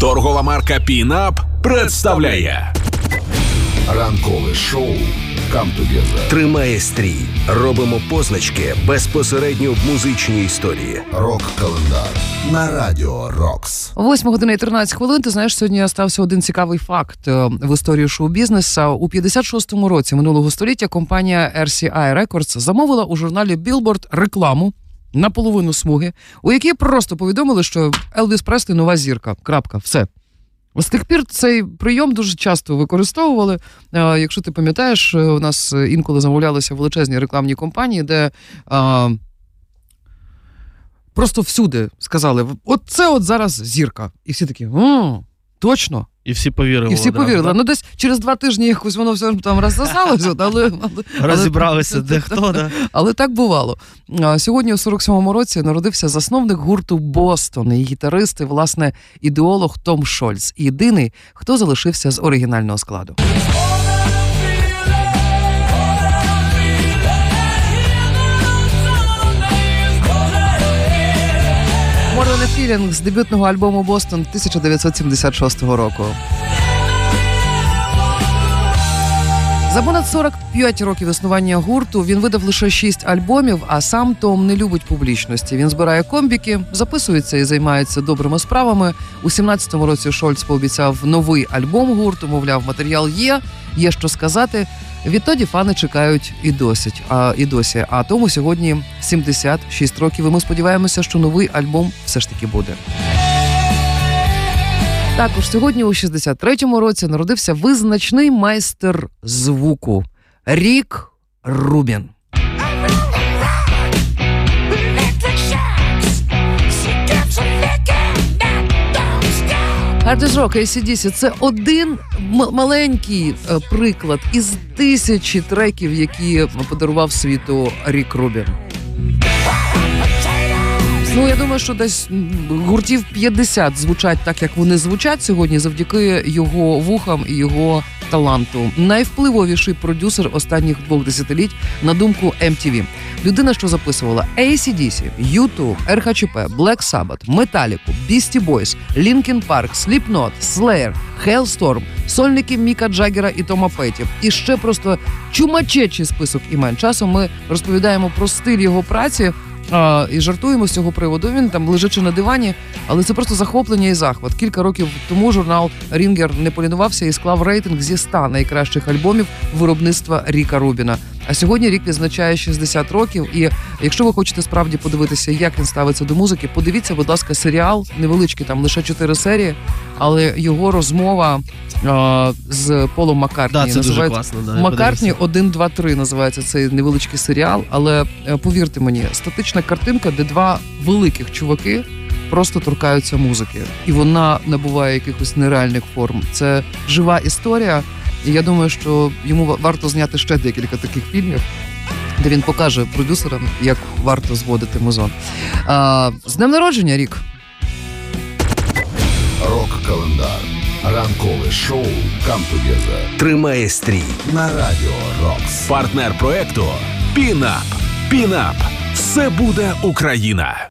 Торгова марка Пінап представляє Ранкове шоу «Come Together». Тримає стрій. Робимо позначки безпосередньо в музичній історії. Рок-календар на радіо Рокс. 8 година і 13 хвилин. Ти знаєш, сьогодні стався один цікавий факт е, в історії шоу-бізнесу. У 56-му році минулого століття компанія RCI Records замовила у журналі Billboard рекламу на половину смуги, у якій просто повідомили, що Елвіс Преслі нова зірка. Крапка, все. З тих пір цей прийом дуже часто використовували. Якщо ти пам'ятаєш, е, у нас інколи замовлялися величезні рекламні компанії, де е, просто всюди сказали: от це от зараз зірка. І всі такі, точно. І всі повірили. І всі повірили. да? Ну, десь через два тижні якось воно все ж там розсосалося, але, але, Розібралися, де хто, да? але так бувало. Сьогодні, у 47-му році, народився засновник гурту Бостон і гітарист, і, власне, ідеолог Том Шольц. Єдиний, хто залишився з оригінального складу. Feeling з дебютного альбому Бостон 1976 року. За понад 45 років існування гурту він видав лише 6 альбомів, а сам Том не любить публічності. Він збирає комбіки, записується і займається добрими справами. У 17-му році Шольц пообіцяв новий альбом гурту. Мовляв, матеріал є, є що сказати. Відтоді фани чекають і досить. А і досі. А тому сьогодні 76 років. І ми сподіваємося, що новий альбом все ж таки буде. Також сьогодні, у 63-му році, народився визначний майстер звуку Рік Рубін. Rock ACDC – це один м- маленький е, приклад із тисячі треків, які подарував світу Рік Рубін. Ну, я думаю, що десь гуртів 50 звучать так, як вони звучать сьогодні, завдяки його вухам і його таланту. Найвпливовіший продюсер останніх двох десятиліть на думку MTV. Людина, що записувала ACDC, U2, RHP, Black Sabbath, Metallica, Beastie Boys, Linkin Park, Slipknot, Slayer, Hellstorm, сольники Міка Джаггера і Тома Петі. І ще просто чумачечий список імен. Часом ми розповідаємо про стиль його праці. А, і жартуємо з цього приводу. Він там лежачи на дивані, але це просто захоплення і захват. Кілька років тому журнал Рінгер не полінувався і склав рейтинг зі 100 найкращих альбомів виробництва Ріка Рубіна. А сьогодні рік відзначає 60 років. І якщо ви хочете справді подивитися, як він ставиться до музики, подивіться, будь ласка, серіал невеличкий, там лише 4 серії, але його розмова а, з Полом Маккартні Да, це дуже називається класно. Да, Маккартні 1, 2, 3 називається цей невеличкий серіал. Але е, повірте мені, статична картинка, де два великих чуваки просто торкаються музики, і вона набуває якихось нереальних форм. Це жива історія. І я думаю, що йому варто зняти ще декілька таких фільмів. Де він покаже продюсерам, як варто зводити музон. А, з днем народження, рік. Рок-календар. Ранкове шоу «Come Together» Тримає стрій. на радіо Рокс. партнер проекту Пінап. Пінап. Все буде Україна.